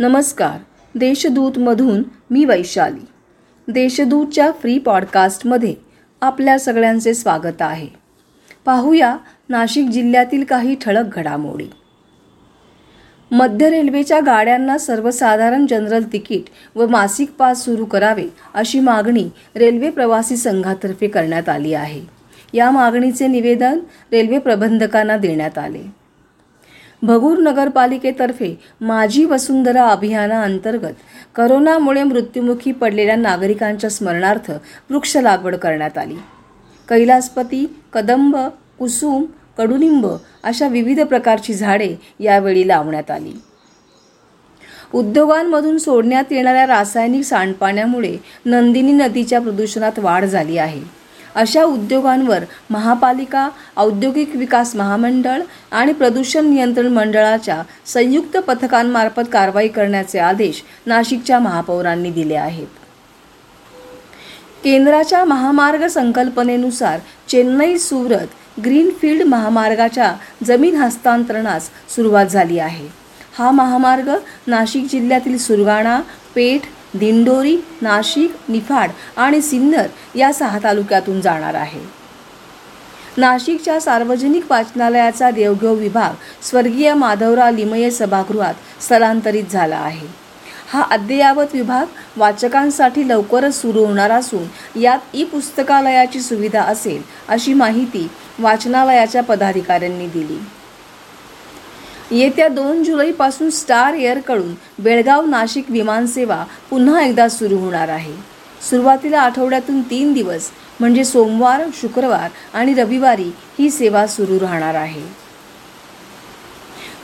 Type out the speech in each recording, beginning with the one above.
नमस्कार. देशदूतमधून मी वैशाली. देशदूतच्या फ्री पॉडकास्टमध्ये आपल्या सगळ्यांचे स्वागत आहे. पाहूया नाशिक जिल्ह्यातील काही ठळक घडामोडी. मध्य रेल्वेच्या गाड्यांना सर्वसाधारण जनरल तिकीट व मासिक पास सुरू करावे अशी मागणी रेल्वे प्रवासी संघातर्फे करण्यात आली आहे. या मागणीचे निवेदन रेल्वे प्रबंधकांना देण्यात आले. भगूर नगरपालिकेतर्फे माझी वसुंधरा अभियानाअंतर्गत करोनामुळे मृत्युमुखी पडलेल्या नागरिकांच्या स्मरणार्थ वृक्ष लागवड करण्यात आली. कैलासपती कदंब कुसुम कडुनिंब अशा विविध प्रकारची झाडे यावेळी लावण्यात आली. उद्योगांमधून सोडण्यात येणाऱ्या रासायनिक सांडपाण्यामुळे नंदिनी नदीच्या प्रदूषणात वाढ झाली आहे. अशा उद्योगांवर महापालिका औद्योगिक विकास महामंडळ आणि प्रदूषण नियंत्रण मंडळाच्या संयुक्त पथकांमार्फत कारवाई करण्याचे आदेश नाशिकच्या महापौरांनी दिले आहेत. केंद्राच्या महामार्ग संकल्पनेनुसार चेन्नई सुरत ग्रीनफील्ड महामार्गाच्या जमीन हस्तांतरणास सुरुवात झाली आहे. हा महामार्ग नाशिक जिल्ह्यातील सुरगाणा पेठ दिंडोरी नाशिक निफाड आणि सिन्नर या सहा तालुक्यातून जाणार आहे. नाशिकच्या सार्वजनिक वाचनालयाचा देवघेव विभाग स्वर्गीय माधवराव लिमये सभागृहात स्थलांतरित झाला आहे. हा अद्ययावत विभाग वाचकांसाठी लवकरच सुरू होणार असून यात ई पुस्तकालयाची सुविधा असेल अशी माहिती वाचनालयाच्या पदाधिकाऱ्यांनी दिली. येत्या दोन जुलैपासून स्टार एअरकडून बेळगाव नाशिक विमानसेवा पुन्हा एकदा सुरू होणार आहे. सुरुवातीला आठवड्यातून तीन दिवस म्हणजे सोमवार शुक्रवार आणि रविवारी ही सेवा सुरू राहणार आहे.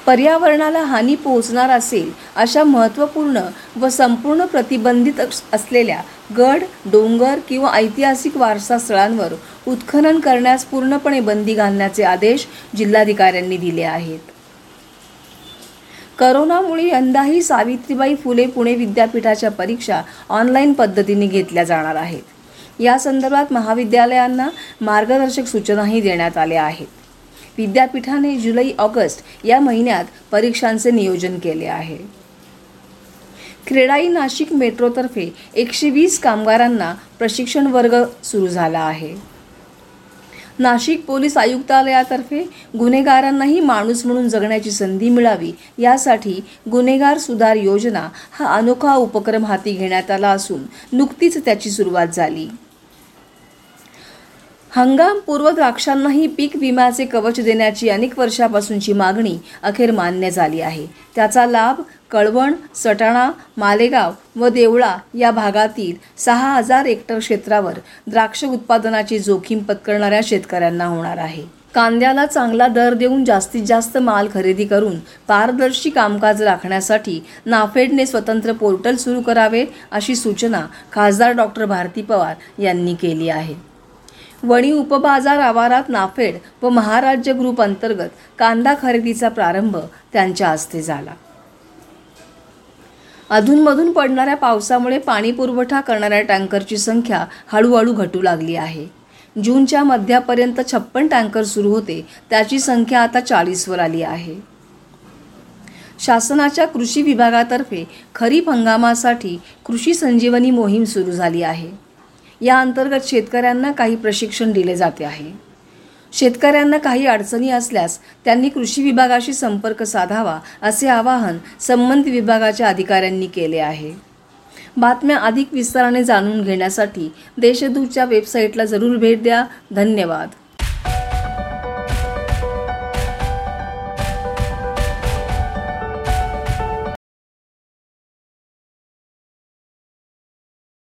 पर्यावरणाला हानी पोहोचणार असेल अशा महत्त्वपूर्ण व संपूर्ण प्रतिबंधित असलेल्या गड डोंगर किंवा ऐतिहासिक वारसा स्थळांवर उत्खनन करण्यास पूर्णपणे बंदी घालण्याचे आदेश जिल्हाधिकाऱ्यांनी दिले आहेत. करोनामुळे यंदाही सावित्रीबाई फुले पुणे विद्यापीठाच्या परीक्षा ऑनलाईन पद्धतीने घेतल्या जाणार आहेत. या संदर्भात महाविद्यालयांना मार्गदर्शक सूचनाही देण्यात आल्या आहेत. विद्यापीठाने जुलै ऑगस्ट या महिन्यात परीक्षांचे नियोजन केले आहे. क्रेडाई नाशिक मेट्रोतर्फे एकशे वीस कामगारांना प्रशिक्षण वर्ग सुरू झाला आहे. नाशिक पोलीस आयुक्तालयातर्फे गुन्हेगारांनाही माणूस म्हणून जगण्याची संधी मिळावी यासाठी गुन्हेगार सुधार योजना हा अनोखा उपक्रम हाती घेण्यात आला असून नुकतीच त्याची सुरुवात झाली. हंगामपूर्व द्राक्षांनाही पीक विम्याचे कवच देण्याची अनेक वर्षापासूनची मागणी अखेर मान्य झाली आहे. त्याचा लाभ कळवण सटाणा मालेगाव व देवळा या भागातील सहा हजार हेक्टर क्षेत्रावर द्राक्ष उत्पादनाची जोखीम पत्करणाऱ्या शेतकऱ्यांना होणार आहे. कांद्याला चांगला दर देऊन जास्तीत जास्त माल खरेदी करून पारदर्शी कामकाज राखण्यासाठी नाफेडने स्वतंत्र पोर्टल सुरू करावे अशी सूचना खासदार डॉक्टर भारती पवार यांनी केली आहे. वणी उपबाजार आवारात नाफेड व महाराज्य ग्रुप अंतर्गत कांदा खरेदीचा प्रारंभ त्यांच्या हस्ते झाला. अधूनमधून पडणाऱ्या पावसामुळे पाणी पुरवठा करणाऱ्या टँकरची संख्या हळूहळू घटू लागली आहे. जूनच्या मध्यापर्यंत छप्पन टँकर सुरू होते त्याची संख्या आता चाळीसवर आली आहे. शासनाच्या कृषी विभागातर्फे खरीप हंगामासाठी कृषी संजीवनी मोहीम सुरू झाली आहे. या अंतर्गत शेतकऱ्यांना काही प्रशिक्षण दिले जाते आहे. शेतकऱ्यांना काही अडचणी असल्यास त्यांनी कृषी विभागाशी संपर्क साधावा असे आवाहन संबंधित विभागाच्या अधिकाऱ्यांनी केले आहे. बातम्या अधिक विस्ताराने जाणून घेण्यासाठी देशदूतच्या वेबसाईटला जरूर भेट द्या. धन्यवाद.